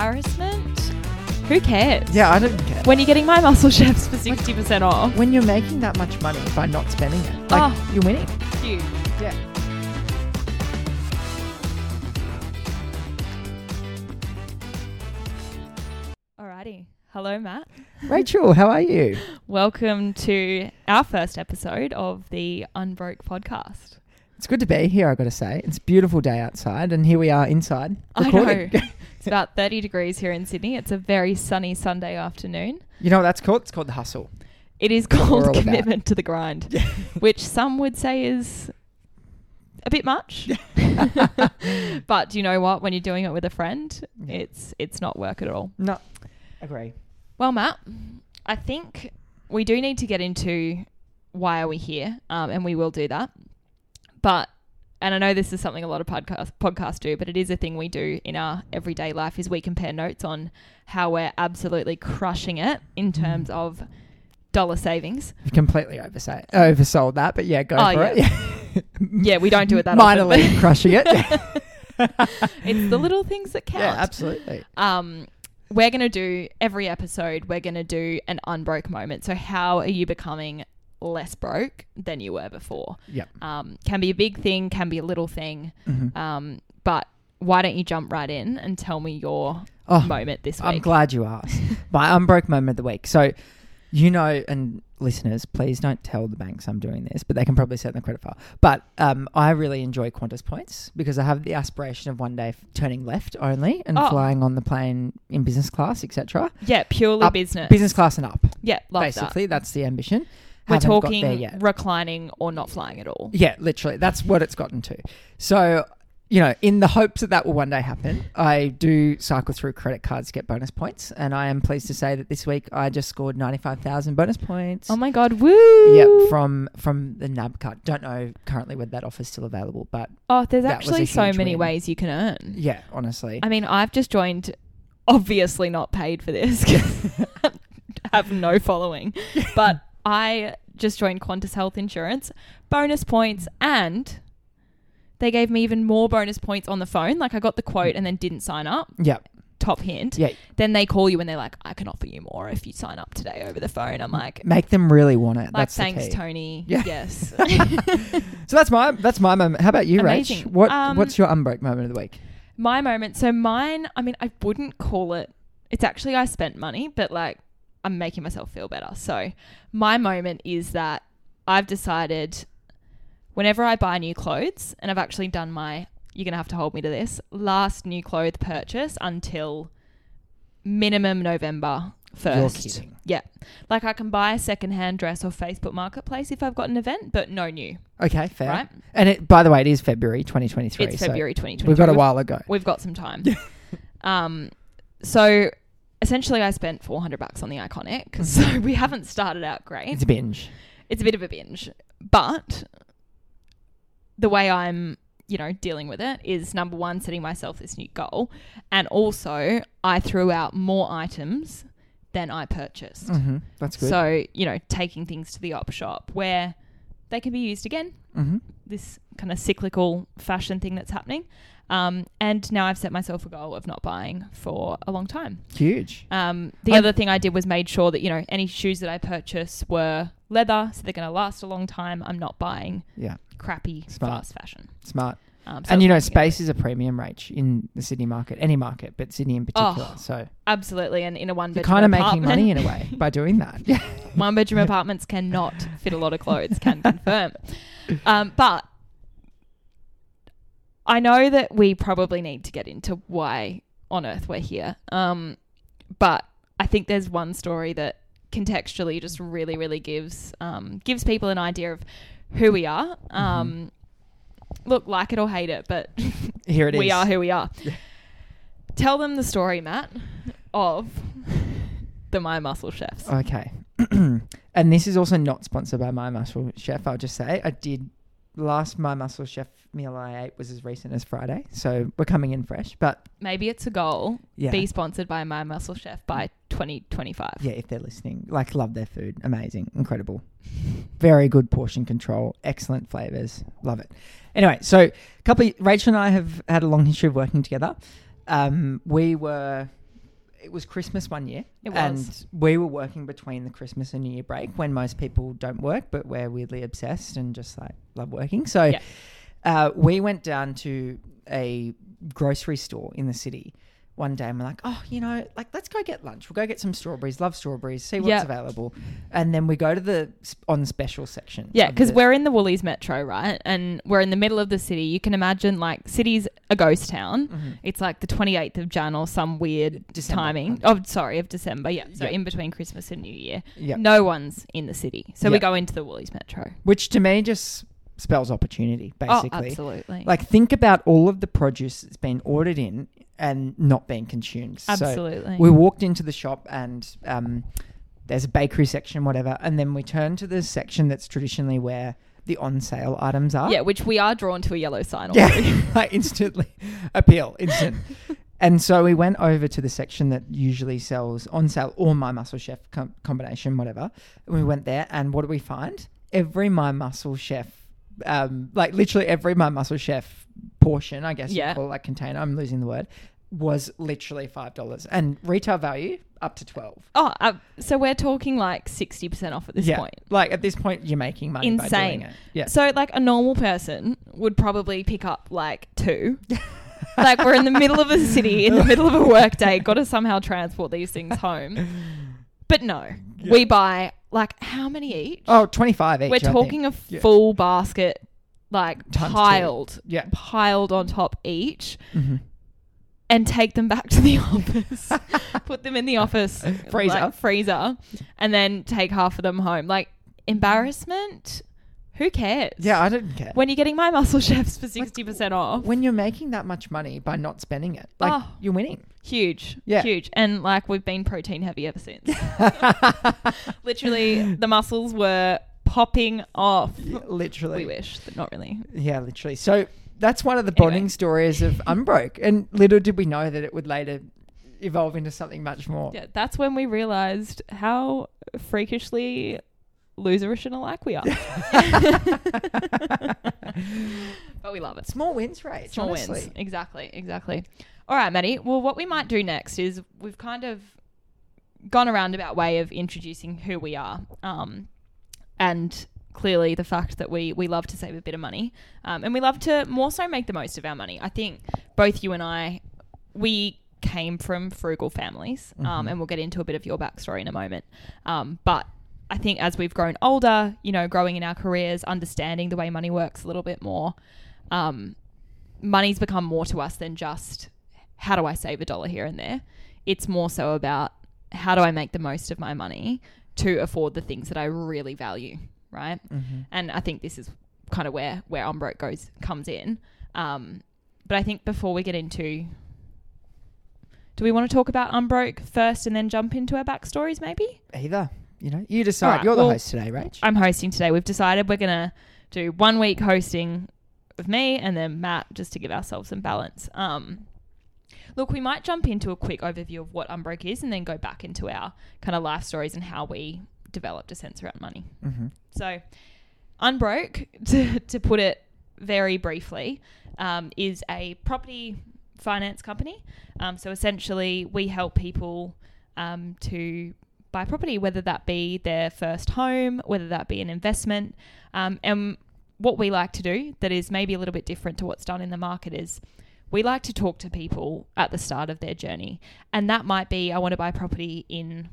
embarrassment. Who cares? Yeah, I don't care. When you're getting my muscle chefs for 60% off. When you're making that much money by not spending it, like Oh. you're winning. Huge. Yeah. Alrighty. Hello, Matt. Rachel, how are you? Welcome to our first episode of the Unbroke podcast. It's good to be here, I've got to say. It's a beautiful day outside, and here we are inside. I know. It's about 30 degrees here in Sydney. It's a very sunny Sunday afternoon. you know what that's called? It's called the hustle. It is called all about. commitment to the grind, which some would say is a bit much. but you know what? When you're doing it with a friend, Yeah. it's it's not work at all. No, agree. Well, Matt, I think we do need to get into why are we here, um, and we will do that. But and I know this is something a lot of podcast podcasts do, but it is a thing we do in our everyday life. Is we compare notes on how we're absolutely crushing it in Mm-hmm. terms of dollar savings. You've completely oversay, oversold that, but yeah, go Oh, for yeah. it. Yeah, we don't do it that Minorly often. crushing it. it's the little things that count. yeah, absolutely. um, we're going to do every episode, we're going to do an unbroke moment. So, how are you becoming less broke than you were before? Yep. Um, can be a big thing, can be a little thing. Mhm. Um, but why don't you jump right in and tell me your Oh, moment this week? I'm glad you asked. My unbroke moment of the week. So, you know, and listeners, please don't tell the banks I'm doing this, but they can probably set in the credit file. But um, I really enjoy Qantas points because I have the aspiration of one day f- turning left only and Oh. flying on the plane in business class, etc. yeah, purely Up- business. Business class and up, Yeah, basically. That's the ambition. We're Haven't got there talking reclining or not flying at all. Yeah, literally. That's what it's gotten to. So, you know, in the hopes that that will one day happen, I do cycle through credit cards to get bonus points. And I am pleased to say that this week I just scored 95,000 bonus points. Oh my god, woo! Yep, from from the NAB card. Don't know currently whether that offer's still available, but Oh, there's That was a actually so many win. ways you can earn. yeah, honestly. I mean, I've just joined, obviously not paid for this, have no following, but I just joined Qantas Health Insurance, bonus points, and they gave me even more bonus points on the phone. Like I got the quote and then didn't sign up. yeah, Top hint. yeah. Then they call you and they're like, I can offer you more if you sign up today over the phone. I'm like, Make them really want it. like That's thanks. Tony. Yeah. Yes. So that's my that's my moment. How about you, Rach? What Um, what's your unbroke moment of the week? My moment. So mine, I mean, I wouldn't call it. It's actually I spent money, but like I'm making myself feel better. So my moment is that I've decided whenever I buy new clothes, and I've actually done my. You're gonna have to hold me to this. Last new clothes purchase until minimum November You're first. Yeah, like I can buy a secondhand dress or Facebook Marketplace if I've got an event, but no new. Okay, fair. Right? And it by the way, it is February 2023. It's so February 2020. We've got a while ago. We've got some time. um, so essentially, I spent 400 bucks on the Iconic. So we haven't started out great. It's a binge. It's a bit of a binge, but the way I'm, you know, dealing with it is number one, setting myself this new goal, and also I threw out more items than I purchased. hmm That's good. So you know, taking things to the op shop where they can be used again hmm this kind of cyclical fashion thing that's happening. Um, and now I've set myself a goal of not buying for a long time. Huge. Um, the I'm- other thing I did was made sure that, you know, any shoes that I purchase were leather, so they're going to last a long time. I'm not buying Yeah, crappy Smart. fast fashion. smart. Um, so and you know, I'm looking at- space is a premium range in the Sydney market, any market, but Sydney in particular. Oh, so Absolutely. And in a one bedroom kind of making money in a way by doing that. Yeah. one bedroom apartments cannot fit a lot of clothes, can confirm. Um, but I know that we probably need to get into why on earth we're here. Um, but I think there's one story that contextually just really, really gives um, gives people an idea of who we are. Um, Look, like it or hate it, but Here it is. we are who we are. Tell them the story, Matt, of the My Muscle Chefs. Okay. and this is also not sponsored by My Muscle Chef. I'll just say I did last My Muscle Chef meal I ate was as recent as Friday, so we're coming in fresh. But Maybe it's a goal. yeah, Be sponsored by My Muscle Chef by 2025. yeah, if they're listening, like love their food, amazing, incredible, very good portion control, excellent flavors, love it. Anyway, so a couple, of, Rachel and I have had a long history of working together. Um, we were it was Christmas one year. It And we were working between the Christmas and New Year break when most people don't work, but we're weirdly obsessed and just like love working. So Yeah. uh, we went down to a grocery store in the city one day and we're like, oh, you know, like let's go get lunch. We'll go get some strawberries. Love strawberries. See what's Yeah. available. And then we go to the on special section. Yeah, because we're in the Woolies Metro, right? And we're in the middle of the city. You can imagine like city's a ghost town. Mhm. It's like the 28th of Jan or some weird December. timing. Oh, sorry, of December. Yeah. So Yeah. in between Christmas and New Year. Yeah. No one's in the city. So we go into the Woolies Metro. Which to me just spells opportunity, basically. Oh, absolutely. Like think about all of the produce that's been ordered in and not being consumed. So absolutely. we walked into the shop and um, there's a bakery section, whatever, and then we turn to the section that's traditionally where the on sale items are. yeah, which we are drawn to a yellow sign already. Yeah, like instantly appeal, instant. and so we went over to the section that usually sells on sale or My Muscle Chef com- combination, whatever. And we went there, and what do we find? Every My Muscle Chef, um, like literally every My Muscle Chef portion, I guess Yeah. you call it like container. I'm losing the word. Was literally five dollars, and retail value up to twelve. Oh, uh, so we're talking like 60% off at this yeah, point. like at this point, you're making money by Insane. Yeah, So, like, a normal person would probably pick up like two. like, we're in the middle of a city, in the middle of a work day, got to somehow transport these things home. But no, Yeah. we buy like how many each? oh, 25 each. we're I think. talking a Yeah. full basket, like Times two. piled, Yeah. piled on top each, hmm and take them back to the office. Put them in the office Freezer. like, freezer, and then take half of them home. Like embarrassment. Who cares? Yeah, I didn't care. when you're getting my muscle chefs for 60% off when you're making that much money by not spending it, like Oh. you're winning. Huge Yeah. huge and like we've been protein heavy ever since literally the muscles were popping off literally. we wish but not really Yeah, literally. So that's one of the Anyway. bonding stories of Unbroke. And little did we know that it would later evolve into something much more. yeah that's when we realized how freakishly loserish and alike we are but we love it Small wins, right? Small honestly. wins. Exactly, exactly. All right, Maddie. Well, what we might do next is we've kind of gone a roundabout way of introducing who we are, um, and clearly the fact that we we love to save a bit of money, um, and we love to more so make the most of our money. I think both you and I, we came from frugal families, um, Mhm. and we'll get into a bit of your backstory in a moment. Um, but I think as we've grown older, you know, growing in our careers, understanding the way money works a little bit more, um, money's become more to us than just how do I save a dollar here and there. It's more so about how do I make the most of my money to afford the things that I really value, right? Mhm. And I think this is kind of where where Unbroke goes comes in. Um, but I think before we get into, do we want to talk about Unbroke first and then jump into our backstories? Maybe Either. You know, you decide. Alright, You're the well- host today, Rach. I'm hosting today. We've decided we're gonna do one week hosting with me and then Matt just to give ourselves some balance. Um, look, we might jump into a quick overview of what Unbroke is and then go back into our kind of life stories and how we developed a sense around money. mm-hmm. So, Unbroke, to, to put it very briefly, um, is a property finance company. Um, so, essentially, we help people um, to buy property, whether that be their first home, whether that be an investment. Um, and what we like to do that is maybe a little bit different to what's done in the market is we like to talk to people at the start of their journey. And that might be I want to buy property in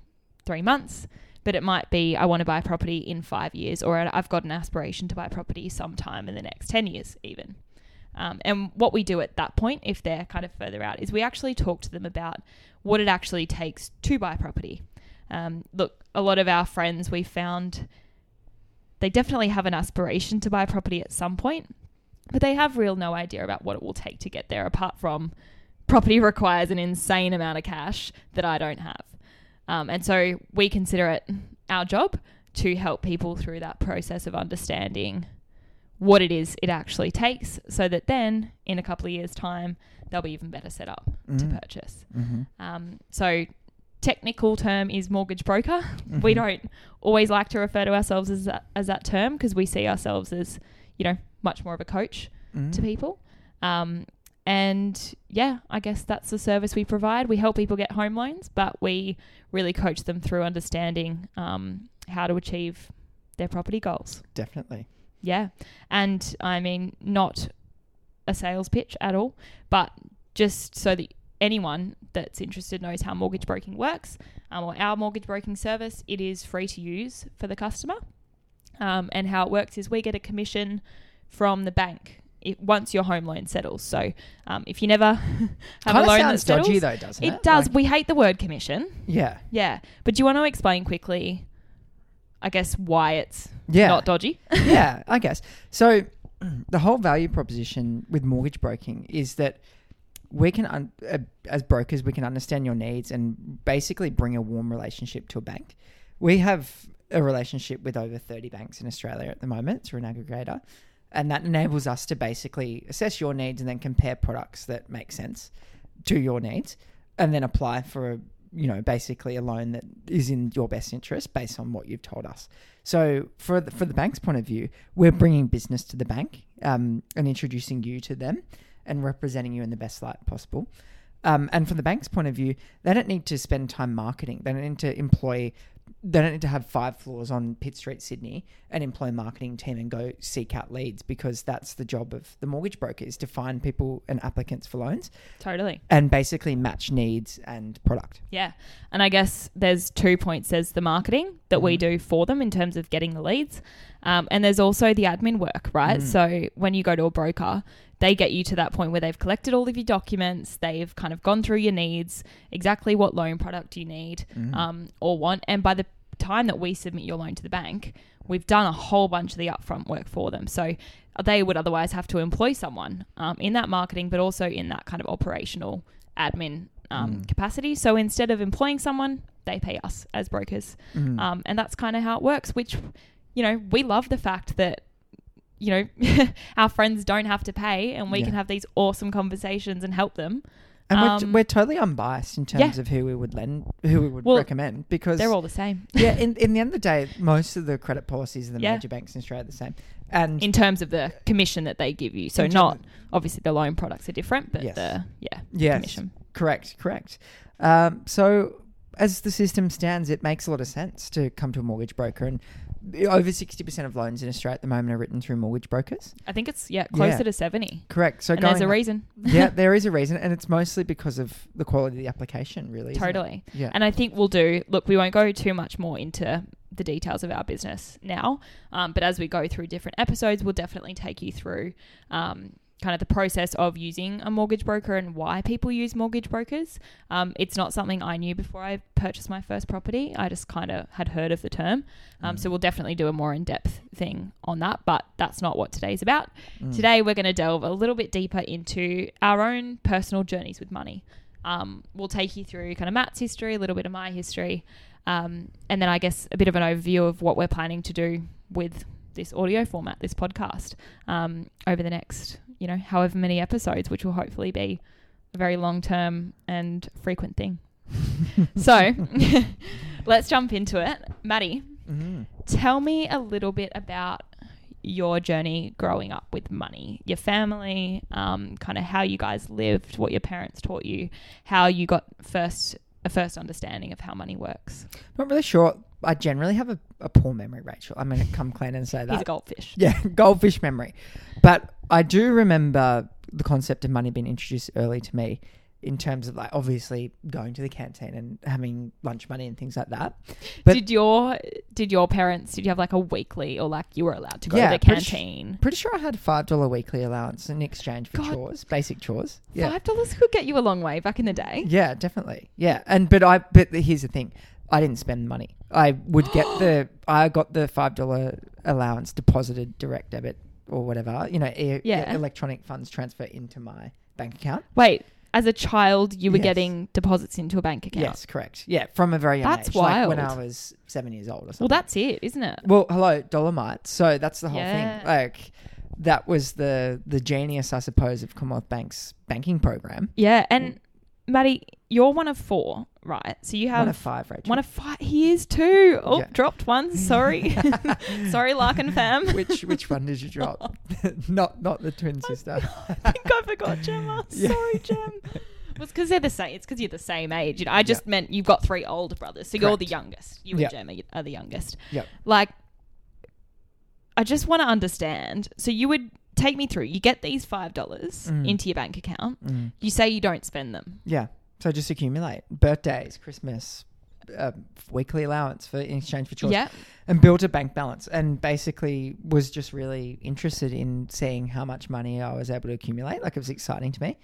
three months but it might be I want to buy property in five years, or I've got an aspiration to buy property sometime in the next 10 years, even. Um, and what we do at that point, if they're kind of further out, is we actually talk to them about what it actually takes to buy property. Um, look, a lot of our friends we found they definitely have an aspiration to buy property at some point, but they have real no idea about what it will take to get there, apart from property requires an insane amount of cash that I don't have. Um, and so we consider it our job to help people through that process of understanding what it is it actually takes so that then in a couple of years' time, they'll be even better set up to Mhm. purchase. Mm-hmm. Um, so, technical term is mortgage broker. We Mhm. don't always like to refer to ourselves as that, as that term because we see ourselves as, you know, much more of a coach Mm-hmm. to people. Um, and yeah, I guess that's the service we provide. We help people get home loans, but we really coach them through understanding um, how to achieve their property goals. Definitely. Yeah. And I mean, not a sales pitch at all, but just so that anyone that's interested knows how mortgage broking works um, or our mortgage broking service, it is free to use for the customer. Um, and how it works is we get a commission from the bank if, once your home loan settles. So um, if you never have a loan that sounds settles, dodgy though, doesn't it? it does. Like, we hate the word commission. yeah. Yeah. But do you want to explain quickly, I guess, why it's Yeah. not dodgy? yeah, I guess. So the whole value proposition with mortgage broking is that we can, un- uh, as brokers, we can understand your needs and basically bring a warm relationship to a bank. We have a relationship with over 30 banks in Australia at the moment through an aggregator. And that enables us to basically assess your needs and then compare products that make sense to your needs and then apply for a, you know, basically a loan that is in your best interest based on what you've told us. So for the, for the bank's point of view, we're bringing business to the bank um, and introducing you to them and representing you in the best light possible. Um, and from the bank's point of view, they don't need to spend time marketing. They don't need to employ. They don't need to have five floors on Pitt Street, Sydney, and employ a marketing team and go seek out leads because that's the job of the mortgage broker is to find people and applicants for loans totally. and basically match needs and product. Yeah. And I guess there's two points. There's the marketing that we Mhm. do for them in terms of getting the leads. Um, and there's also the admin work, right? Mm. So when you go to a broker, they get you to that point where they've collected all of your documents, they've kind of gone through your needs, exactly what loan product you need Mm. um, or want. And by the time that we submit your loan to the bank, we've done a whole bunch of the upfront work for them. So they would otherwise have to employ someone um, in that marketing, but also in that kind of operational admin um, Mm. capacity. So instead of employing someone, they pay us as brokers. Mm. Um, and that's kind of how it works, which, you know, we love the fact that, you know, our friends don't have to pay and we Yeah. can have these awesome conversations and help them. and we're, um, we're totally unbiased in terms yeah. of who we would lend, who we would Well, recommend because They're all the same yeah, in, in the end of the day, most of the credit policies of the Yeah. major banks in Australia are the same. And in terms of the commission that they give you. So not obviously the loan products are different, but Yes. the yeah yes, commission. correct, correct. Um, so as the system stands, it makes a lot of sense to come to a mortgage broker, and over sixty percent of loans in Australia at the moment are written through mortgage brokers. I think it's yeah closer Yeah. to seventy. Correct. So and there's a reason. yeah, there is a reason, and it's mostly because of the quality of the application, really. isn't it? Totally. Yeah. And I think we'll do, look, we won't go too much more into the details of our business now. Um, but as we go through different episodes, we'll definitely take you through um, kind of the process of using a mortgage broker and why people use mortgage brokers. Um, it's not something I knew before I purchased my first property. I just kind of had heard of the term. Um, Mm. So we'll definitely do a more in depth thing on that. But that's not what today's about. Mm. Today, we're going to delve a little bit deeper into our own personal journeys with money. Um, we'll take you through kind of Matt's history, a little bit of my history, um, and then I guess a bit of an overview of what we're planning to do with this audio format, this podcast, um, over the next, you know, however many episodes, which will hopefully be a very long term and frequent thing. so let's jump into it. Maddie, Mhm. tell me a little bit about your journey growing up with money, your family, um, kind of how you guys lived, what your parents taught you, how you got first a first understanding of how money works. Not really sure. I generally have a, a poor memory, Rachel. I'm going to come clean and say that. He's a goldfish. Yeah, goldfish memory. But I do remember the concept of money being introduced early to me in terms of like obviously going to the canteen and having lunch money and things like that. But- did your did your parents did you have like a weekly or like you were allowed to go Yeah, to the canteen? Pretty sure I had five dollar weekly allowance in exchange for God. chores, basic chores. Yeah. Five dollars could get you a long way back in the day. Yeah, definitely. Yeah, and but I but here's the thing, I didn't spend money. I would get the I got the five dollar allowance deposited direct debit or whatever. You know, e- Yeah. electronic funds transfer into my bank account. Wait, as a child, you were Yes. getting deposits into a bank account. Yes, correct. Yeah, from a very young That's age, like when I wild. was seven years old or something. Well, that's it, isn't it? well, hello, Dollarmite. So that's the whole Yeah. thing. Like that was the the genius, I suppose, of Commonwealth Bank's banking program. Yeah, and Maddie, you're one of four, right? So you One have of five, Rachel. one of five. He is too. Oh, Yeah. dropped one. Sorry, sorry, Larkin fam. which which one did you drop? not not the twin sister. I think I forgot Gemma. Yeah. Sorry, Gem. Well, it's because they're the same. It's because you're the same age. I just meant you've got three older brothers, so you're the youngest. You Yep. and Gemma are the youngest. Yep. Like, I just want to understand. So you would take me through. You get these five dollars Mm. into your bank account. Mm. You say you don't spend them. Yeah. So just accumulate birthdays, Christmas, uh, weekly allowance for in exchange for chores, Yeah. and built a bank balance. And basically was just really interested in seeing how much money I was able to accumulate. Like it was exciting to me.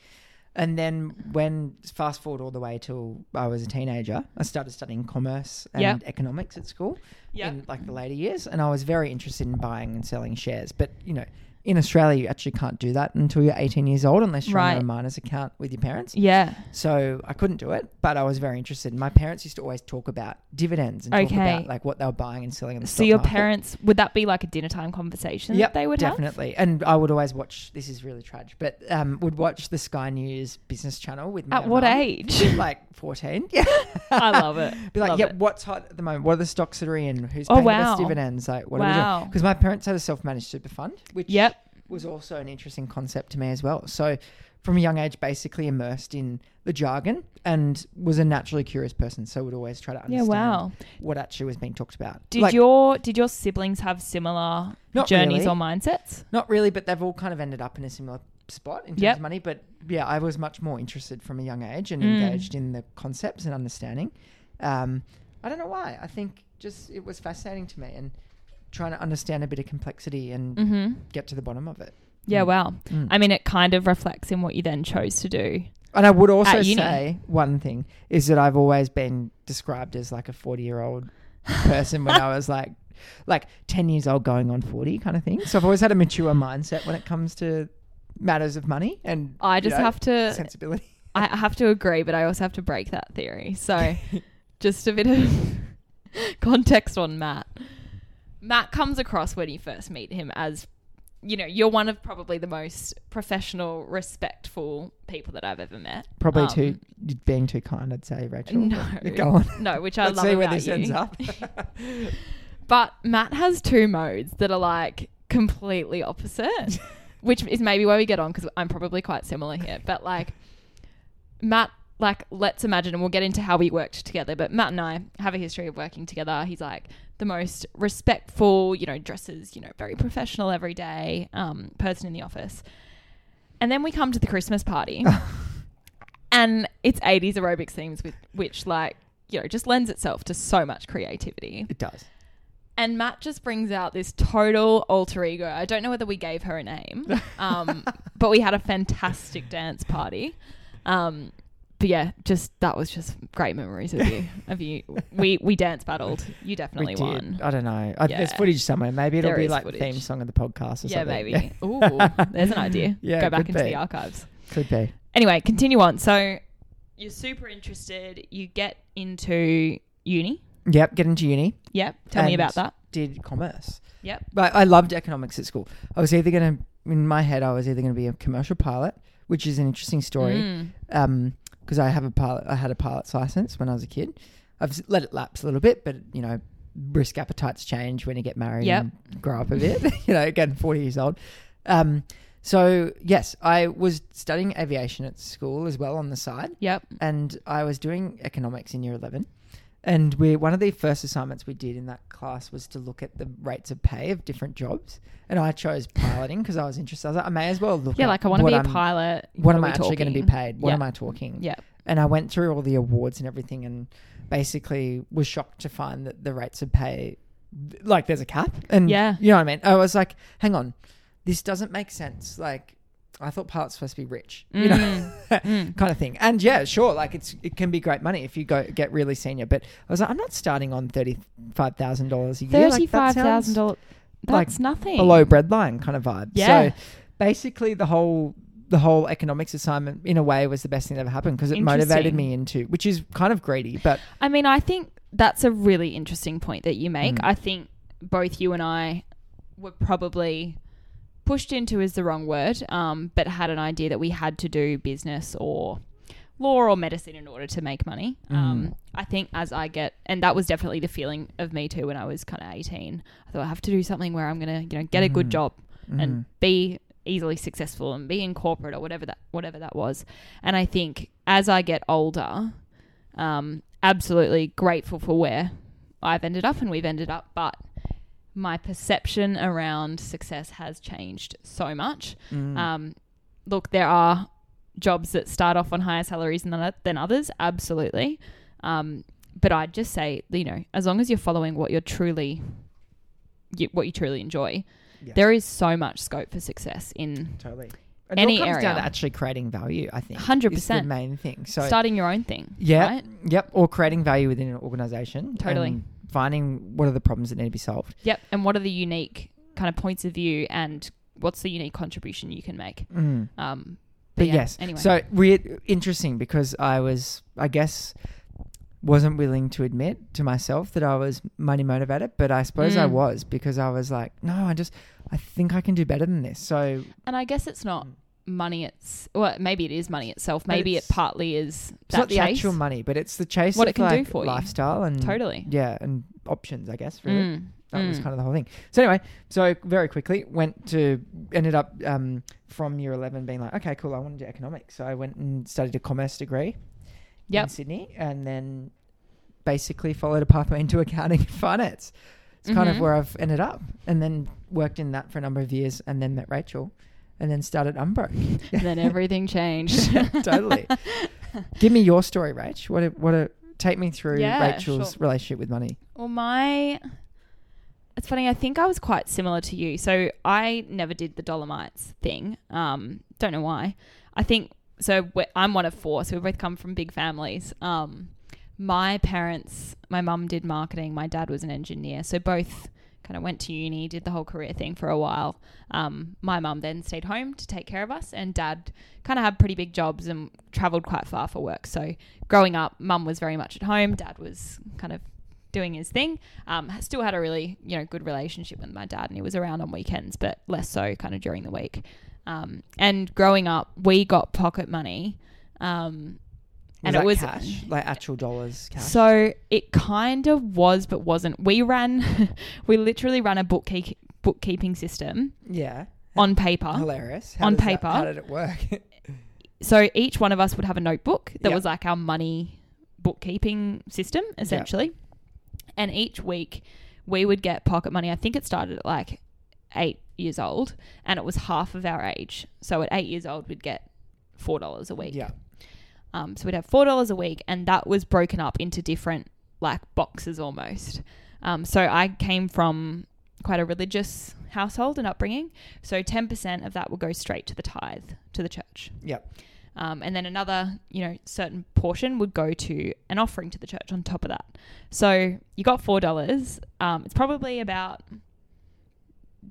And then when fast forward all the way till I was a teenager, I started studying commerce and Yep. economics at school. Yeah. in like the later years, and I was very interested in buying and selling shares. But you know, in Australia, you actually can't do that until you're 18 years old unless you're on a minors account with your parents. Yeah. So I couldn't do it, but I was very interested. My parents used to always talk about dividends and talk Okay. about like what they were buying and selling in the So your market. parents would that be like a dinner time conversation Yep, that they would have? definitely. And I would always watch. This is really tragic, but um, would watch the Sky News business channel with my At what age? Like 14. Yeah. I love it. Be like, Love yeah, it. what's hot at the moment? What are the stocks that are in? Who's Oh, paying the best dividends? Like, what are Wow. we doing? Because my parents had a self-managed super fund, which Yep. Was also an interesting concept to me as well. So, from a young age, basically immersed in the jargon and was a naturally curious person. So, would always try to Yeah. understand Wow. what actually was being talked about. Did Like, your did your siblings have similar Not journeys really. or mindsets? Not really, but they've all kind of ended up in a similar spot in terms Yep. of money. But yeah, I was much more interested from a young age and Mm. engaged in the concepts and understanding. Um, I don't know why. I think just it was fascinating to me and trying to understand a bit of complexity and Mm-hmm. get to the bottom of it. Yeah. Mm. Wow. Mm. I mean, it kind of reflects in what you then chose to do. And I would also say one thing is that I've always been described as like a 40 year old person when I was like, like 10 years old going on 40 kind of thing. So I've always had a mature mindset when it comes to matters of money and I you just know, have to. sensibility. I have to agree, but I also have to break that theory. So, just a bit of context on Matt. Matt comes across when you first meet him as, you know, you're one of probably the most professional, respectful people that I've ever met. Probably Um, too being too kind, I'd say, Rachel. No. Go on. No, which I Let's love see where about this you. ends up. But Matt has two modes that are like completely opposite, which is maybe why we get on because I'm probably quite similar here. But like, Matt, like, let's imagine, and we'll get into how we worked together. But Matt and I have a history of working together. He's like the most respectful, you know, dresses, you know, very professional every day um, person in the office. And then we come to the Christmas party, and it's 80s aerobics themes with which like you know just lends itself to so much creativity. it does. And Matt just brings out this total alter ego. I don't know whether we gave her a name, um, but we had a fantastic dance party. Um, but yeah, just that was just great memories of you. Of you, we we dance battled. You definitely we did. won. I don't know. I, There's footage somewhere. Maybe it'll There be like the theme song of the podcast or Yeah, something. maybe. Ooh, there's an idea. Yeah, Go back into be. the archives. Could be. Anyway, continue on. So you're super interested. You get into uni. Yep, get into uni. Yep. Tell me about that. Did commerce. Yep. But I loved economics at school. I was either going to, in my head, I was either going to be a commercial pilot, which is an interesting story. Mm. Um, because I have a pilot, I had a pilot's license when I was a kid. I've let it lapse a little bit, but you know, risk appetites change when you get married Yep. and grow up a bit. you know, again, forty years old. Um, so yes, I was studying aviation at school as well on the side, Yep. and I was doing economics in year eleven. And we one of the first assignments we did in that class was to look at the rates of pay of different jobs, and I chose piloting because I was interested. I was like, I may as well look. Yeah, like I want to be a I'm- pilot. What, are am I actually going to be paid? What Yeah. am I talking? Yeah. And I went through all the awards and everything, and basically was shocked to find that the rates of pay, like there's a cap, and Yeah. you know what I mean. I was like, hang on, this doesn't make sense. Like, I thought pilots were supposed to be rich, you know, Mm. kind of thing. And yeah, sure, like it's it can be great money if you go get really senior. But I was like, I'm not starting on thirty five thousand dollars a year. Thirty-five thousand sounds dollars. like That's nothing. below breadline kind of vibe. Yeah. So basically, the whole the whole economics assignment, in a way, was the best thing that ever happened because it motivated me into, which is kind of greedy, but I mean, I think that's a really interesting point that you make. Mm. I think both you and I were probably pushed into is the wrong word, um, but had an idea that we had to do business or law or medicine in order to make money. Mm. Um, I think as I get, and that was definitely the feeling of me too when I was kind of 18. I thought I have to do something where I'm going to, you know, get a good Mhm. job Mm. and be easily successful and be in corporate or whatever that whatever that was. And I think as I get older, um, absolutely grateful for where I've ended up and we've ended up, but my perception around success has changed so much. Mm. Um, look, there are jobs that start off on higher salaries than, than others, absolutely. Um, but I'd just say, you know, as long as you're following what you're truly, you, what you truly enjoy, Yeah. there is so much scope for success in totally. And any it all comes down area. to actually creating value. I think 100%. the main thing. So starting your own thing. yeah, Right? yep, or creating value within an organization. Totally. and finding what are the problems that need to be solved. Yep. And what are the unique kind of points of view and what's the unique contribution you can make? Mm. Um, But yeah, yes, Anyway. so weird, interesting because I was, I guess, wasn't willing to admit to myself that I was money motivated, but I suppose I Mm. was because I was like, no, I just, I think I can do better than this. So and I guess it's not money. It's well, maybe it is money itself. Maybe it partly is it's not the actual money, but it's the chase What of it can do like for you. lifestyle and Totally. yeah, and options. I guess really. Mm, That was mm. kind of the whole thing. So anyway, so very quickly went to ended up um, from year eleven being like, okay, cool, I want to do economics. So I went and studied a commerce degree in Sydney, and then basically followed a pathway into accounting and finance. It's kind of Mhm. where I've ended up, and then worked in that for a number of years, and then met Rachel, and then started Umbro. And then everything changed. totally. Give me your story, Rach. What? A, what? A, take me through Yeah, Rachel's sure. relationship with money. Well, my. It's funny. I think I was quite similar to you. So I never did the Dollarmites thing. Um, don't know why. I think so. I'm one of four, so we both come from big families. Um, my parents, my mum did marketing. My dad was an engineer. So both kind of went to uni, did the whole career thing for a while. Um, my mum then stayed home to take care of us, and dad kind of had pretty big jobs and travelled quite far for work. So growing up, mum was very much at home. Dad was kind of doing his thing. Um, still had a really you know good relationship with my dad, and he was around on weekends, but less so kind of during the week. Um, and growing up, we got pocket money. Um, and that it was cash, like actual dollars. Cash. so it kind of was, but wasn't. We ran, we literally ran a bookkeep, bookkeeping system yeah, on paper. hilarious. on does that- paper. how did it work? So each one of us would have a notebook that Yep. was like our money bookkeeping system, essentially. And each week we would get pocket money. I think it started at like eight years old and it was half of our age. So at eight years old, we'd get $4 a week. yeah, Um, so we'd have four dollars a week, and that was broken up into different like boxes almost. Um, so I came from quite a religious household and upbringing. So ten percent of that would go straight to the tithe to the church, yep, um, and then another you know certain portion would go to an offering to the church on top of that. So you got four dollars. Um, it's probably about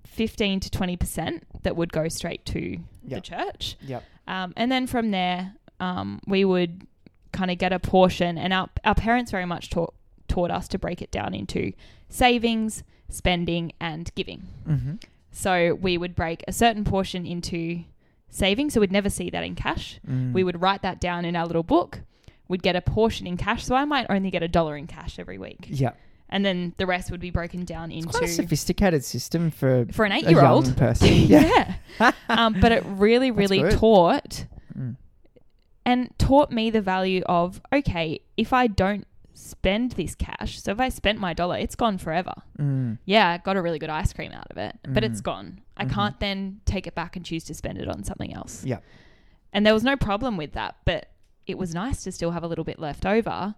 fifteen to twenty percent that would go straight to the church. yep, Um, and then from there, um, we would kind of get a portion, and our, our parents very much taught, taught us to break it down into savings, spending, and giving. mm-hmm. So we would break a certain portion into savings, so we'd never see that in cash. Mm. We would write that down in our little book. We'd get a portion in cash, so I might only get a dollar in cash every week, yeah, and then the rest would be broken down it's into quite a sophisticated system for for an eight-year-old. person. yeah, yeah. um, but it really, really taught Mm. And taught me the value of okay, if I don't spend this cash, so if I spent my dollar, it's gone forever. Mm. Yeah, I got a really good ice cream out of it, but it's gone. I Mhm. can't then take it back and choose to spend it on something else. Yeah. And there was no problem with that, but it was nice to still have a little bit left over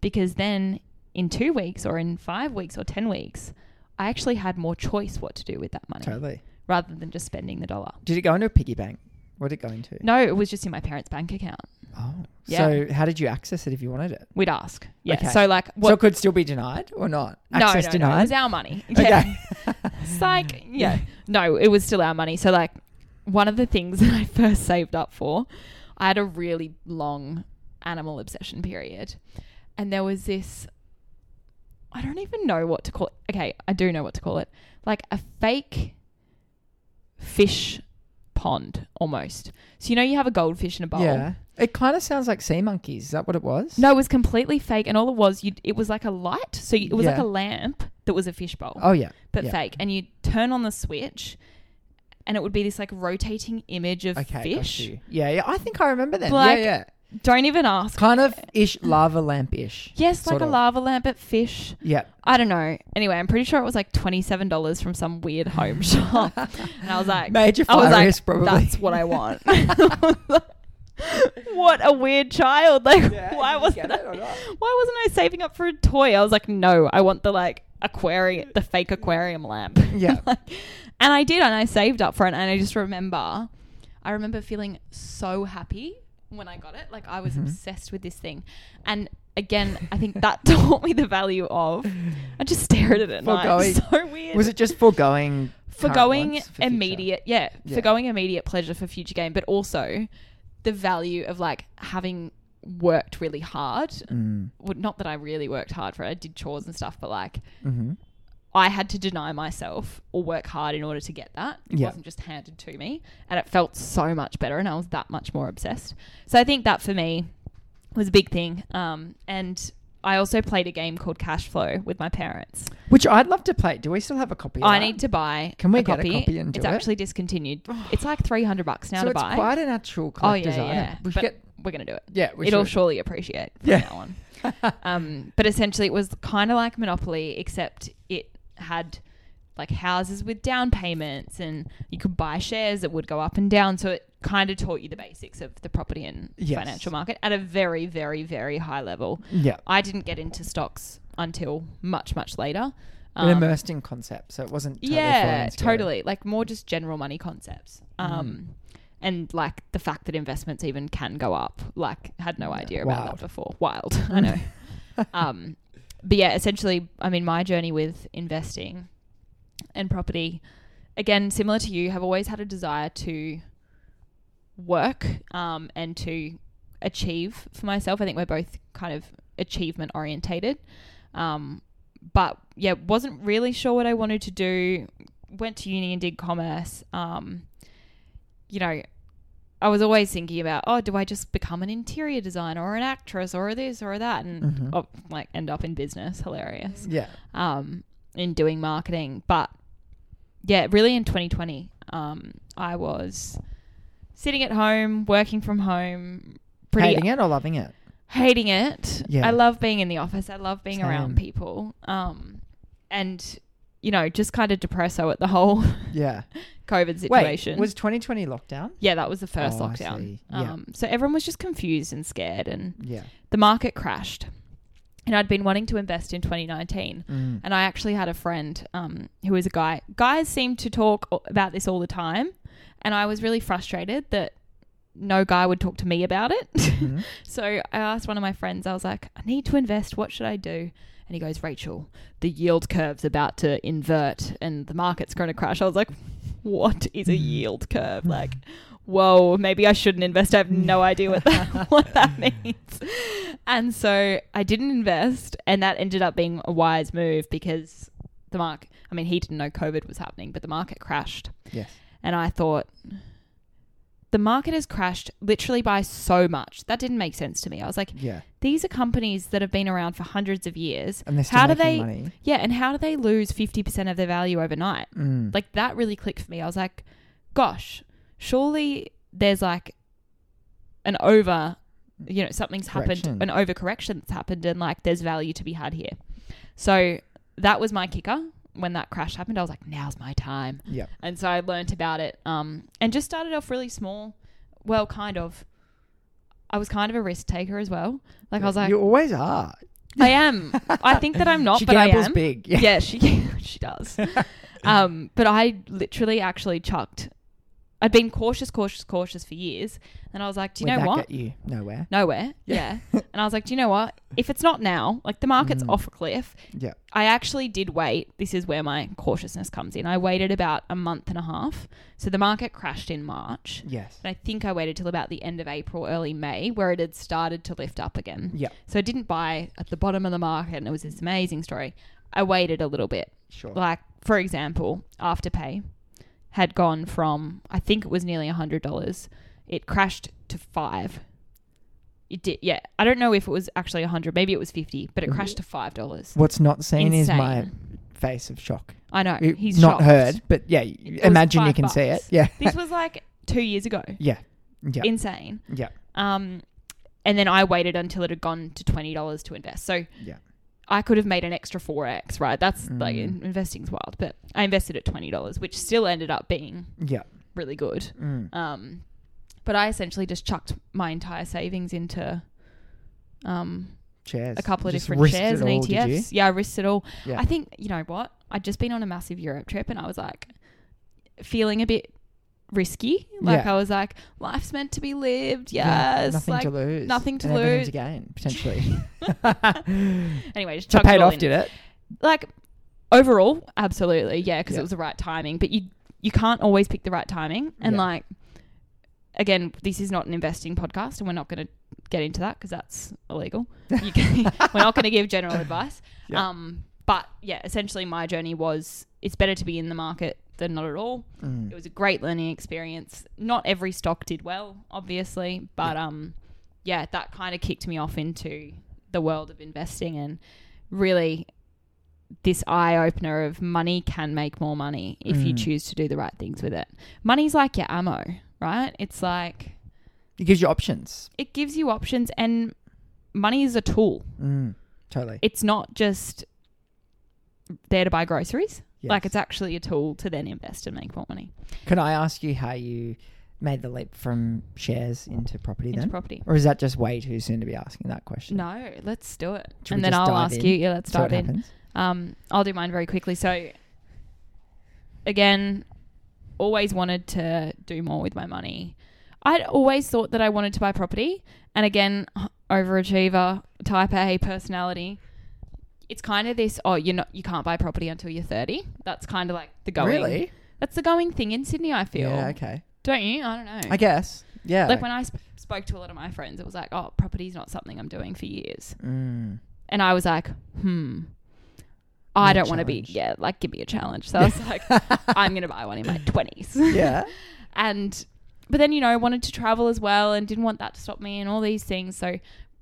because then in two weeks or in five weeks or 10 weeks, I actually had more choice what to do with that money Totally. rather than just spending the dollar. Did it go into a piggy bank? What did it go into? No, it was just in my parents' bank account. Oh, Yeah. so how did you access it if you wanted it? We'd ask. Yeah. Okay. So like so it could still be denied or not? no, Access no, no, it denied. was our money. Yeah. Okay. It's like, yeah. No, it was still our money. So like one of the things that I first saved up for, I had a really long animal obsession period. And there was this I don't even know what to call it. Okay, I do know what to call it. Like a fake fish pond almost. So you know you have a goldfish in a bowl. Yeah. It kind of sounds like sea monkeys. Is that what it was? No, it was completely fake, and all it was, you it was like a light. So you, it was like a lamp that was a fishbowl, Oh yeah. but yeah. fake. And you turn on the switch, and it would be this like rotating image of Okay. got fish. you. Yeah, yeah. I think I remember that. Like- yeah, yeah. Don't even ask. Kind of ish lava lamp ish. Yes, like a of. lava lamp at fish. Yeah. I don't know. Anyway, I'm pretty sure it was like twenty seven dollars from some weird home shop, and I was like, Major I was fire like, risk probably. that's what I want. what a weird child! Like, why wasn't I, why wasn't I saving up for a toy? I was like, no, I want the like aquarium, the fake aquarium lamp. Yeah. Like, and I did, and I saved up for it, and I just remember, I remember feeling so happy when I got it. Like I was Mhm. obsessed with this thing, and again, I think that taught me the value of. I just stared at it at night. Foregoing- So weird. Was it just foregoing? forgoing for immediate? Yeah, Yeah. forgoing immediate pleasure for future gain, but also the value of like having worked really hard. Mm. Well, not that I really worked hard for it. I did chores and stuff, but like hmm I had to deny myself or work hard in order to get that. It Yeah. wasn't just handed to me. And it felt so much better and I was that much more obsessed. So I think that for me was a big thing. Um, and I also played a game called Cash Flow with my parents. Which I'd love to play. Do we still have a copy? Of I that? need to buy Can we a get a copy. copy and do it's it? actually discontinued. It's like 300 bucks now so to it's buy. quite an actual oh, yeah, collector's item. yeah. We get, we're going to do it. Yeah, we It'll should. surely appreciate from Yeah. now on. um, but essentially, it was kind of like Monopoly, except it had like houses with down payments, and you could buy shares that would go up and down. So it kind of taught you the basics of the property and Yes. financial market at a very, very, very high level. Yeah. I didn't get into stocks until much, much later. But immersed in concepts. so it wasn't. Totally Um, yeah, totally. Like more just general money concepts. Mm. Um, and like the fact that investments even can go up. Like had no idea about that before. Wild, I know. um, but yeah, essentially, I mean, my journey with investing and property, again, similar to you, have always had a desire to work um, and to achieve for myself. I think we're both kind of achievement orientated. Um, but yeah, wasn't really sure what I wanted to do. Went to uni and did commerce. Um, you know, I was always thinking about, oh, do I just become an interior designer or an actress or this or that, and Mhm. oh, like end up in business? Hilarious. Yeah. Um, in doing marketing, but yeah, really in 2020, um, I was sitting at home, working from home, pretty Hating it or loving it? hating it. Yeah. I love being in the office. I love being Same. around people. Um, and you know, just kind of depresso at the whole Yeah. COVID situation. Wait, was 2020 lockdown? yeah, that was the first Oh, lockdown. see. Yeah. Um, so everyone was just confused and scared, and Yeah. the market crashed. And I'd been wanting to invest in 2019, Mm. and I actually had a friend um, who was a guy. Guys seem to talk about this all the time, and I was really frustrated that no guy would talk to me about it. Mhm. So I asked one of my friends, I was like, I need to invest. What should I do? And he goes, Rachel, the yield curve's about to invert and the market's going to crash. I was like, what is a mm-hmm. yield curve? Like, whoa, maybe I shouldn't invest. I have no idea what that, what that means. And so I didn't invest. And that ended up being a wise move because the market, I mean, he didn't know COVID was happening, but the market crashed. Yes. And I thought, the market has crashed literally by so much. That didn't make sense to me. I was like, Yeah. these are companies that have been around for hundreds of years. And they're still How do they- money. Yeah, and how do they lose 50% of their value overnight? Mm. Like that really clicked for me. I was like, gosh, surely there's like an over, you know, something's Correction. happened, an overcorrection that's happened, and like there's value to be had here. So that was my kicker. When that crash happened, I was like, now's my time. yeah. And so I learned about it um, and just started off really small. Well, kind of. I was kind of a risk taker as well. Like I was like, you always are. I am. I think that I'm not, she but I am. big. Yeah. Yeah, she she does. um, but I literally actually chucked. I'd been cautious, cautious, cautious for years, and I was like, do you Would know what? get you nowhere? Nowhere. Yeah. Yeah. and I was like, do you know what? If it's not now, like the market's Mm. off a cliff. Yeah. I actually did wait. This is where my cautiousness comes in. I waited about a month and a half. So the market crashed in March. Yes. And I think I waited till about the end of April, early May, where it had started to lift up again. Yeah. So I didn't buy at the bottom of the market, and it was this amazing story. I waited a little bit. Sure. Like, for example, Afterpay had gone from, I think it was nearly a $100. It crashed to five. It did, yeah. I don't know if it was actually a 100, maybe it was 50, but it Mhm. crashed to $5. What's not seen is my face of shock. I know. He's not shocked. heard, but yeah, was imagine you five can see it. bucks. Yeah. This was like two years ago. yeah. Yeah. Insane. yeah. Um, and then I waited until it had gone to twenty dollars to invest. So Yeah. I could have made an extra four x, right? That's like Mm. in- investing's wild, but I invested at twenty dollars, which still ended up being Yeah. really good. Mm. Um, but I essentially just chucked my entire savings into um, Shares. a couple of Just different shares and all. ETFs. Yeah, I risked it all. Yeah. I think you know what? I'd just been on a massive Europe trip, and I was like feeling a bit risky. Like Yeah. I was like, life's meant to be lived. Yeah, Yes, Nothing like to lose. nothing to and everything lose. to gain, potentially. anyway, just so chucked paid it all off, in. did it? Like overall, absolutely, yeah, because Yeah. it was the right timing. But you you can't always pick the right timing, and Yeah. like again, this is not an investing podcast, and we're not going to get into that because that's illegal. You can, we're not going to give general advice. Yeah. Um, but yeah, essentially, my journey was it's better to be in the market than not at all. Mm. It was a great learning experience. Not every stock did well, obviously, but um, yeah, that kind of kicked me off into the world of investing and really this eye opener of money can make more money if you Mm. choose to do the right things with it. Money's like your ammo, right? It's like It gives you options. it gives you options and money is a tool. Mm. Totally. It's not just there to buy groceries. Like it's actually a tool to then invest and make more money Can I ask you how you made the leap from shares into property into then? property. Or is that just way too soon to be asking that question? No, let's do it. Should and then I'll ask in? you. Yeah, let's dive in. happens. Um, I'll do mine very quickly. So, again, always wanted to do more with my money. I'd always thought that I wanted to buy property, and again, overachiever, type A personality. It's kind of this. Oh, you're not. You can't buy property until you're 30. That's kind of like the going. Really? That's the going thing in Sydney. I feel. Yeah, okay. Don't you? I don't know. I guess. Yeah. like when I sp- spoke to a lot of my friends, it was like, oh, property's not something I'm doing for years. Mm. And I was like, hmm. I don't want to be, challenge. yeah, like give me a challenge. So I was like, I'm going to buy one in my 20s. yeah. and, but then, you know, wanted to travel as well and didn't want that to stop me and all these things. So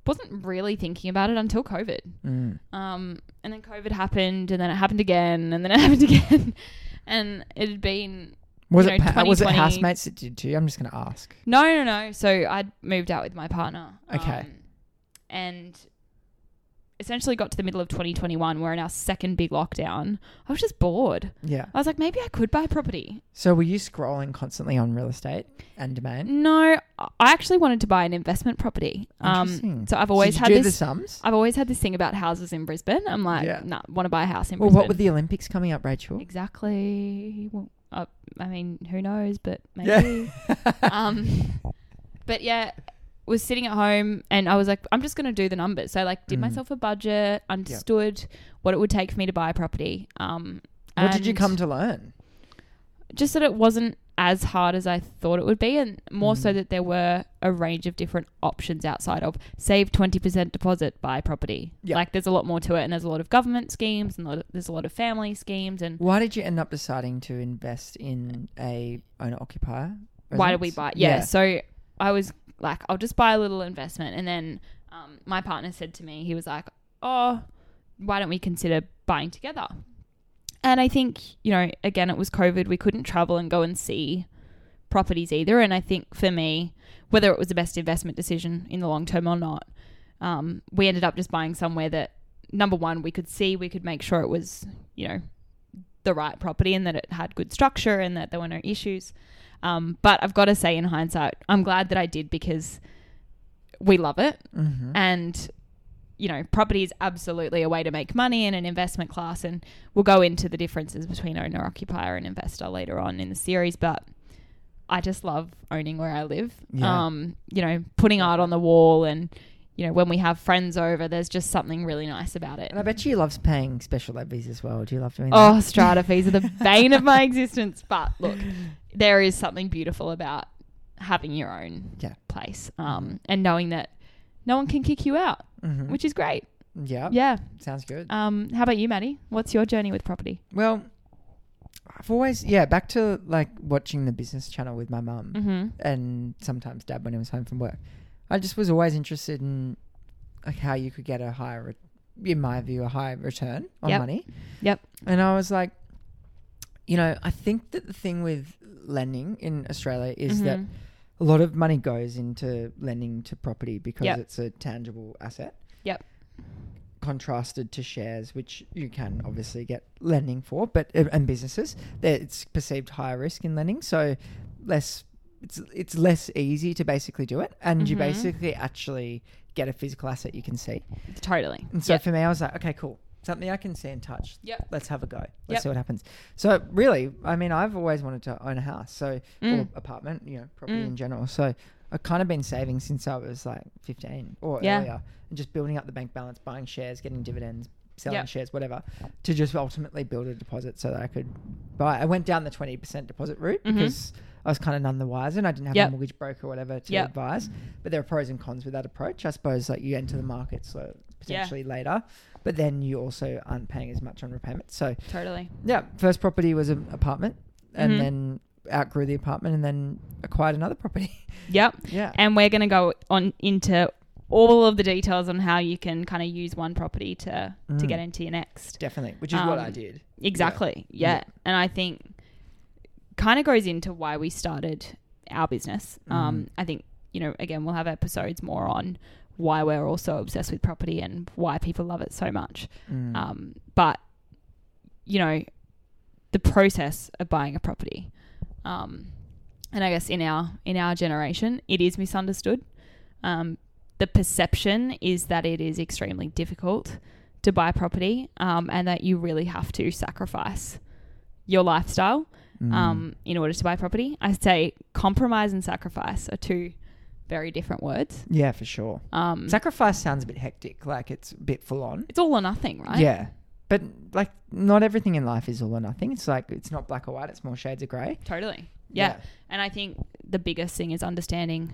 wasn't really thinking about it until COVID. Mm. Um, and then COVID happened and then it happened again and then it happened again. and it had been, Was it know, pa- was it housemates that did too? I'm just going to ask. no, no, no. So I'd moved out with my partner. Okay. Um, and essentially got to the middle of 2021. We're in our second big lockdown. I was just bored. Yeah. I was like, maybe I could buy a property. So were you scrolling constantly on real estate and Domain? No, I actually wanted to buy an investment property. Um, so I've So always you had this. sums. I've always had this thing about houses in Brisbane. I'm like, Yeah. nah, want to buy a house in Well, Brisbane. what with the Olympics coming up, Rachel? exactly? Well, uh, I mean, who knows? But Yeah. maybe. um, but yeah, was sitting at home and I was like, I'm just going to do the numbers. So I like did Mm. myself a budget, understood what it would take for me to buy a property. Um, What did you come to learn? Just that it wasn't as hard as I thought it would be, and more so Mm. that there were a range of different options outside of save twenty percent deposit buy property. Yeah. Like there's a lot more to it, and there's a lot of government schemes, and a lot of- there's a lot of family schemes, and Why did you end up deciding to invest in a owner occupier? why did we buy? Yeah, So I was like, I'll just buy a little investment, and then um, my partner said to me, he was like, "Oh, why don't we consider buying together?" And I think you know, again, it was COVID. We couldn't travel and go and see properties either. And I think for me, whether it was the best investment decision in the long term or not, um, we ended up just buying somewhere that number one we could see, we could make sure it was you know the right property and that it had good structure and that there were no issues. Um, but I've got to say, in hindsight, I'm glad that I did because we love it. Mhm. And, you know, property is absolutely a way to make money in an investment class. And we'll go into the differences between owner, occupier, and investor later on in the series. But I just love owning where I live. Yeah. Um, you know, putting art on the wall and, you know, when we have friends over, there's just something really nice about it. And I bet you loves paying special levies as well. Do you love doing that? Oh, strata fees are the bane of my existence. But look, there is something beautiful about having your own Yeah. place um, and knowing that no one can kick you out, Mhm. which is great. yeah, Yeah. sounds good. Um, how about you, Maddie? What's your journey with property? Well, I've always yeah back to like watching the business channel with my mum Mm-hmm. and sometimes dad when he was home from work. I just was always interested in like how you could get a higher, re- in my view, a higher return on Yep. money. Yep. And I was like, you know, I think that the thing with lending in Australia is that Mhm. a lot of money goes into lending to property because Yep. it's a tangible asset. Yep. Contrasted to shares, which you can obviously get lending for, but uh, and businesses, that it's perceived higher risk in lending, so less. It's it's less easy to basically do it, and you Mhm. basically actually get a physical asset you can see. totally. And so Yep. for me, I was like, okay, cool, something I can see and touch. Yep. Let's have a go. Let's Yep. see what happens. So really, I mean, I've always wanted to own a house, so or Mm. apartment, you know, property Mm. in general. So I've kind of been saving since I was like 15 or Yeah. earlier and just building up the bank balance, buying shares, getting dividends, selling Yep. shares, whatever, to just ultimately build a deposit so that I could buy. I went down the 20% deposit route Mhm. because I was kind of none the wiser and I didn't have Yep. a mortgage broker or whatever to Yep. advise. But there are pros and cons with that approach. I suppose like you enter the market so potentially later, but then you also aren't paying as much on repayment. So Totally. yeah, first property was an apartment, and Mhm. then outgrew the apartment, and then acquired another property. Yep. yeah, And we're going to go on into all of the details on how you can kind of use one property to to Mm. get into your next. definitely, which is what I Um, did. Exactly. Yeah. Yeah. And I think kind of goes into why we started our business. Um, Mhm. I think, you know, again, we'll have episodes more on why we're all so obsessed with property and why people love it so much. Mm. Um, but, you know, the process of buying a property. Um, and I guess in our in our generation, it is misunderstood. Um, the perception is that it is extremely difficult to buy property, um, and that you really have to sacrifice your lifestyle Mm. um, in order to buy property. I say compromise and sacrifice are two very different words. yeah, for sure. Um, Sacrifice sounds a bit hectic, like it's a bit full on. it's all or nothing, right? Yeah, but like not everything in life is all or nothing. It's like it's not black or white. It's more shades of grey. Totally. Yeah. And I think the biggest thing is understanding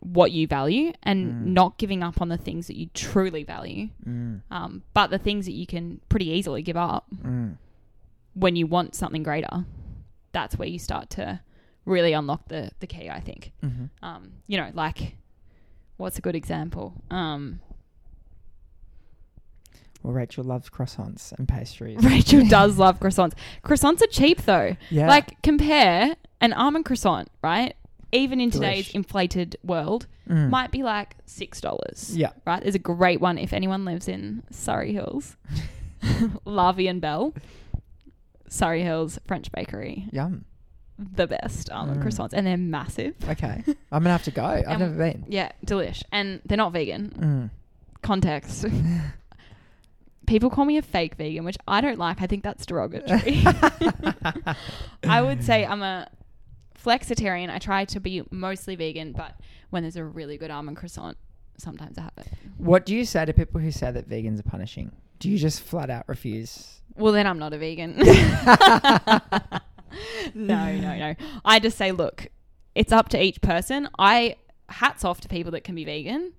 what you value and Mm. not giving up on the things that you truly value. Mm. Um, but the things that you can pretty easily give up Mm. When you want something greater, that's where you start to really unlock the, the key, I think. hmm Um, you know, like, what's a good example? Um, Well, Rachel loves croissants and pastries. Rachel does love croissants. Croissants are cheap though. Yeah, Like, compare an almond croissant, right? Even in today's inflated world, Mm. might be like six dollars. yeah. Right? There's a great one if anyone lives in Surry Hills. Larvey and Bell. Surry Hills French Bakery. Yum. The best almond Mm. croissants. And they're massive. Okay, I'm gonna have to go. I've And- never been. Yeah, delish. And they're not vegan. Mm. Context. People call me a fake vegan, which I don't like. I think that's derogatory. I would say I'm a flexitarian. I try to be mostly vegan, but when there's a really good almond croissant, sometimes I have it. What do you say to people who say that vegans are punishing? Do you just flat out refuse? Well, then I'm not a vegan. no, no, no. I just say, look, it's up to each person. I hats off to people that can be vegan.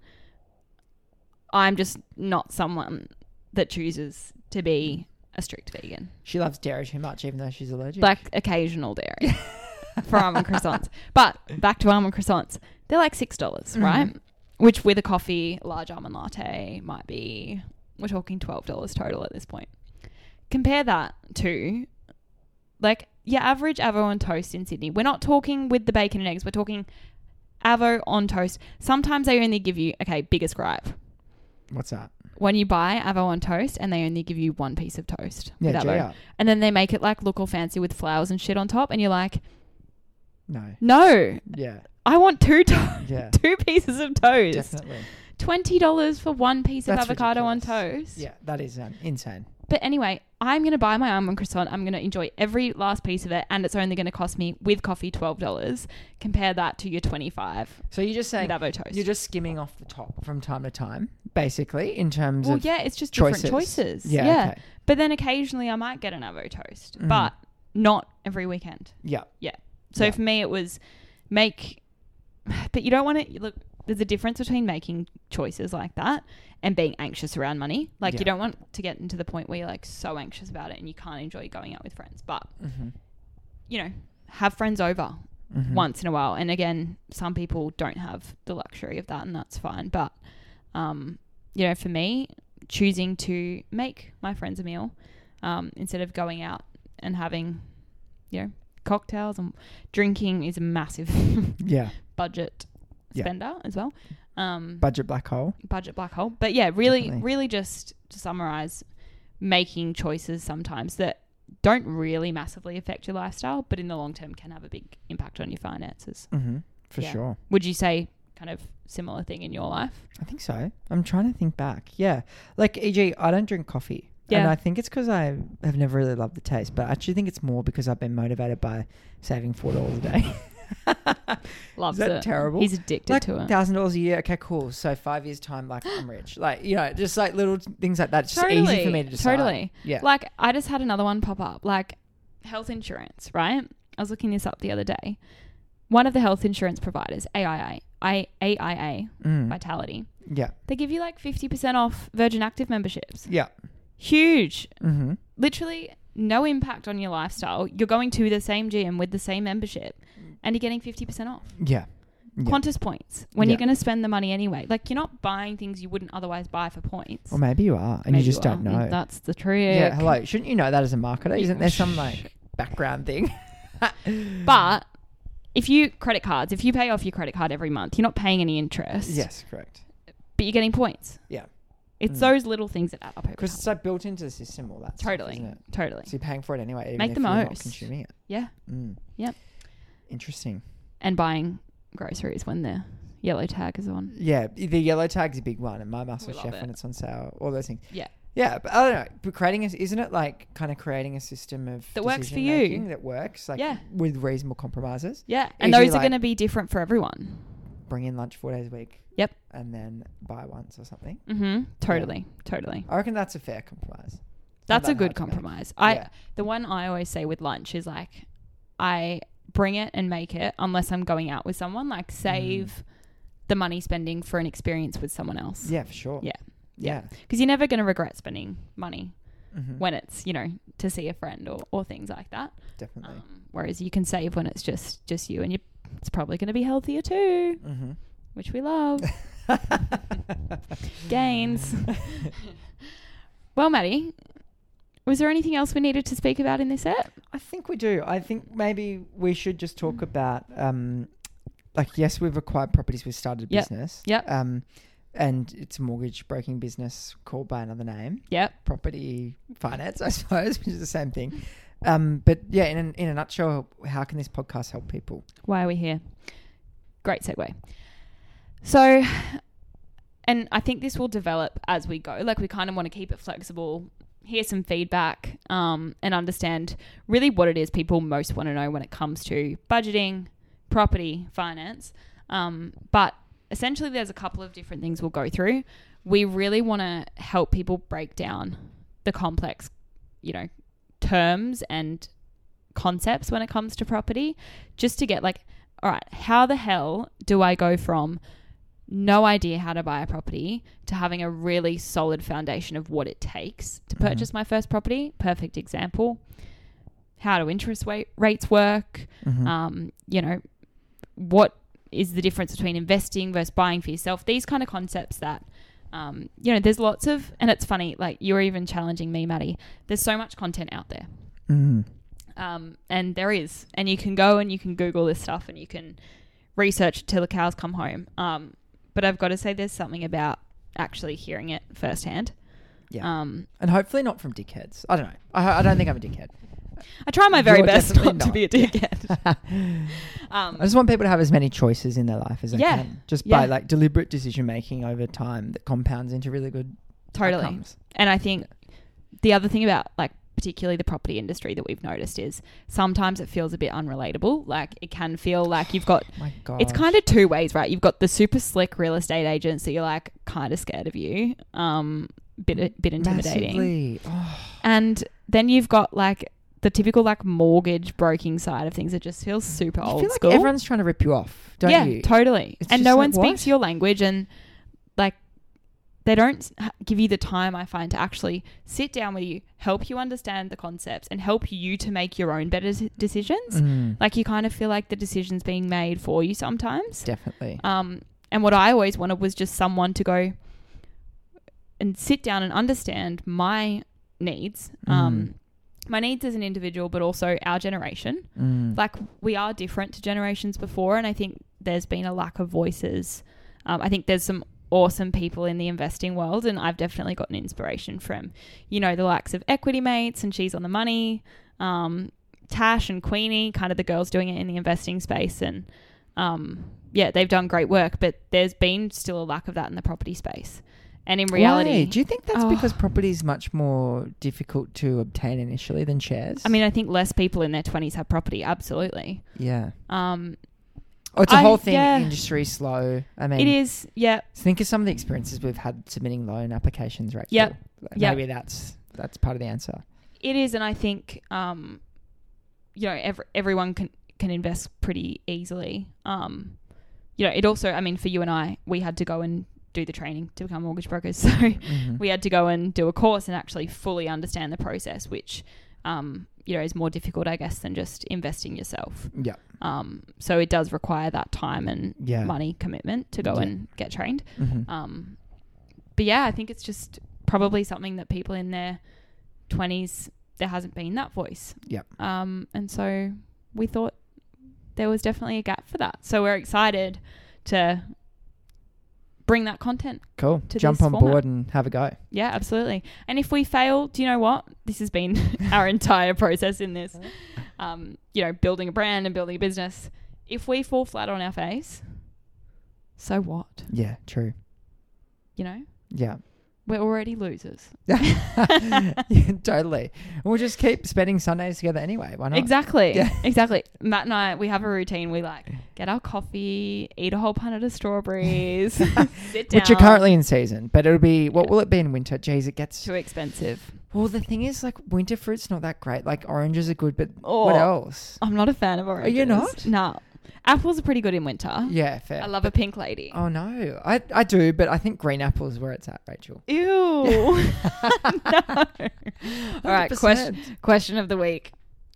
I'm just not someone that chooses to be a strict vegan. She loves dairy too much, even though she's allergic. Like occasional dairy for almond croissants. But back to almond croissants. They're like $6, dollars right? Mhm. Which with a coffee, large almond latte might be, we're talking $12 total at this point. Compare that to like your average Avo on toast in Sydney. We're not talking with the bacon and eggs. We're talking Avo on toast. Sometimes they only give you, okay, biggest gripe. What's that? When you buy Avo on toast and they only give you one piece of toast. Yeah, with Avo. And then they make it like look all fancy with flowers and shit on top. And you're like, No. no, Yeah. I want two to- Yeah. two pieces of toast. Definitely. Twenty dollars for one piece That's of avocado on ridiculous. toast. Yeah, that is um, insane. But anyway, I'm gonna buy my almond croissant. I'm gonna enjoy every last piece of it, and it's only gonna cost me with coffee twelve dollars. Compare that to your twenty five So you're just saying with avo toast. you're just skimming off the top from time to time, basically, in terms of well, of yeah, it's just choices. different choices. Yeah. yeah. Okay. But then occasionally I might get an avo toast, Mhm. but not every weekend. Yeah. Yeah. So Yeah. for me, it was make, but you don't want to look. There's a difference between making choices like that and being anxious around money. Like Yeah. you don't want to get into the point where you're like so anxious about it and you can't enjoy going out with friends. But hmm you know, have friends over Mhm. once in a while. And again, some people don't have the luxury of that, and that's fine. But, um, you know, for me, choosing to make my friends a meal um, instead of going out and having, you know, cocktails and drinking is a massive Yeah. budget Yeah. spender as well. Um, Budget black hole. budget black hole. But yeah, really, Definitely. really just to summarize, making choices sometimes that don't really massively affect your lifestyle, but in the long term can have a big impact on your finances. Mm-hmm. For Yeah. sure. Would you say kind of similar thing in your life? I think so. I'm trying to think back. Yeah. Like, e.g., I don't drink coffee. And I think it's because I have never really loved the taste, but I actually think it's more because I've been motivated by saving $4 a day. Loves that it. terrible? He's addicted like to it. thousand dollars a year. Okay, cool. So five years time, like I'm rich. Like you know, just like little things like that. It's just Totally. easy for me to decide. Totally. Yeah. Like I just had another one pop up, like health insurance, right? I was looking this up the other day. One of the health insurance providers, AIA, I, AIA, Mm. Vitality, Yeah. they give you like 50% off Virgin Active memberships. Yeah. Huge. Mm-hmm. Literally no impact on your lifestyle. You're going to the same gym with the same membership and you're getting 50% off. Yeah. Yeah. Qantas points when Yeah. you're going to spend the money anyway. Like you're not buying things you wouldn't otherwise buy for points. Or maybe you are, and Maybe you just don't are. know. That's the trick. Yeah. Hello. Shouldn't you know that as a marketer? Isn't there some like background thing? But if you credit cards, if you pay off your credit card every month, you're not paying any interest. yes, correct. But you're getting points. Yeah. It's Mm. those little things that add up Because it's like built into the system. All that. stuff, Totally. isn't it? Totally. So you're paying for it anyway. Even Make if the you're not most. consuming it. Yeah. Mm. Yep. Interesting. And buying groceries when the yellow tag is on. Yeah, the yellow tag's a big one, and my muscle chef it. when it's on sale, all those things. Yeah. Yeah, but I don't know. But creating, a, isn't it like kind of creating a system of That works for you. that works, like Yeah. with reasonable compromises. Yeah. And those are like- going to be different for everyone. Bring in lunch four days a week. Yep. And then buy once or something. Mm-hmm. Totally. Totally. I reckon that's a fair compromise. It's That's a good compromise. I Yeah. the one I always say with lunch is like I bring it and make it unless I'm going out with someone. Like save the money spending for an experience with someone else. Yeah, for sure. Yeah. Yeah. Because you're never going to regret spending money Mhm. when it's you know to see a friend or, or things like that. Definitely. Um, whereas you can save when it's just just you and you. It's probably going to be healthier too, mm-hmm. which we love. Gains. well, Maddie, was there anything else we needed to speak about in this set? I think we do. I think maybe we should just talk about, um, like, yes, we've acquired properties. We've started a Yep. business. Yep. Um, and it's a mortgage broking business called by another name, Yep. property finance, I suppose, which is the same thing. Um, but yeah, in, in a nutshell, how can this podcast help people? Why are we here? Great segue. So, and I think this will develop as we go. Like, we kind of want to keep it flexible, hear some feedback, um, and understand really what it is people most want to know when it comes to budgeting, property, finance. Um, but essentially, there's a couple of different things we'll go through. We really want to help people break down the complex, you know, terms and concepts when it comes to property, just to get like, all right, how the hell do I go from no idea how to buy a property to having a really solid foundation of what it takes to Mhm. purchase my first property? Perfect example. How do interest wa- rates work? Mhm. Um, you know, what is the difference between investing versus buying for yourself? These kind of concepts that, um, you know, there's lots of, and it's funny, like you're even challenging me, Maddie. There's so much content out there. Mhm. Um, and there is, and you can go and you can Google this stuff and you can research till the cows come home. Um, but I've got to say, there's something about actually hearing it firsthand. Yeah. Um, and hopefully not from dickheads. I don't know. I, I don't think I'm a dickhead. I try my very You're best definitely not, to not. be a dickhead. I um, just want people to have as many choices in their life as they Yeah. can, just Yeah. by like deliberate decision making over time that compounds into really good totally. outcomes. And I think the other thing about like particularly the property industry that we've noticed is sometimes it feels a bit unrelatable. Like it can feel like you've got My God, it's kind of two ways, right? You've got the super slick real estate agents that you're like kind of scared of you, um, bit bit intimidating, Oh, and then you've got like the typical like mortgage broking side of things. It just feels super I old feel school. everyone's trying to rip you off, don't yeah, you? totally. It's and no like, one speaks what? your language, and like they don't give you the time I find to actually sit down with you, help you understand the concepts, and help you to make your own better decisions. Mm, Like you kind of feel like the decision's being made for you sometimes. definitely. Um, and what I always wanted was just someone to go and sit down and understand my needs, um, my needs as an individual, but also our generation. Mm. Like we are different to generations before, and I think there's been a lack of voices. Um, I think there's some awesome people in the investing world, and I've definitely gotten inspiration from, you know, the likes of Equity Mates and She's on the Money, um, Tash and Queenie, kind of the girls doing it in the investing space, and um, yeah, they've done great work, but there's been still a lack of that in the property space. And in reality, Why? do you think that's Oh. because property is much more difficult to obtain initially than shares? I mean, I think less people in their 20s have property, absolutely. yeah. Um, Oh, it's a I- whole thing. yeah. Industry slow. I mean, it is, yeah, Think of some of the experiences we've had submitting loan applications, right? Yep. Yep. Maybe that's that's part of the answer. It is, and I think um, you know every, everyone can can invest pretty easily. Um, you know, it also, I mean, for you and I, we had to go and do the training to become mortgage brokers, so Mhm. we had to go and do a course and actually fully understand the process, which um, you know is more difficult, I guess, than just investing yourself. yeah. Um, so it does require that time and Yeah. money commitment to go Yeah. and get trained. Mhm. Um, but yeah, I think it's just probably something that people in their twenties there hasn't been that voice. Yep. Um, and so we thought there was definitely a gap for that. So we're excited to bring that content. Cool. to Jump on format. board and have a go. Yeah, absolutely. And if we fail, do you know what? This has been our entire process in this. Um, you know, building a brand and building a business. If we fall flat on our face, so what? Yeah. True. You know, Yeah. We're already losers. yeah, totally. And we'll just keep spending Sundays together anyway. Why not? Exactly. Yeah. Exactly. Matt and I, we have a routine. We like get our coffee, eat a whole punnet of strawberries, sit down. Which are currently in season, but it'll be what will it be in winter? Jeez, it gets. too expensive. Well, the thing is, like winter fruit's not that great. Like oranges are good, but Oh, what else? I'm not a fan of oranges. Are you not? No. Apples are pretty good in winter. Yeah, fair. I love a pink lady. Oh no, I I do, but I think green apple is where it's at, Rachel. Ew. no. All right. 100%. Question question of the week: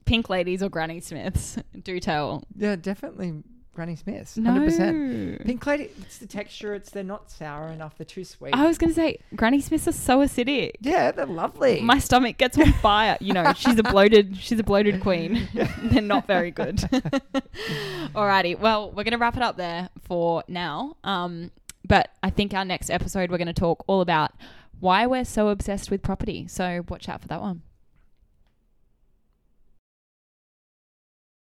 Pink ladies or Granny Smiths? Do tell. Yeah, definitely Granny Smiths. No. Hundred percent. Pink lady. It's the texture. It's they're not sour enough. They're too sweet. I was gonna say Granny Smiths are so acidic. yeah, they're lovely. My stomach gets on fire. You know, she's a bloated. She's a bloated queen. They're not very good. Alrighty. Well, we're gonna wrap it up there for now. Um, but I think our next episode we're gonna talk all about why we're so obsessed with property. So watch out for that one.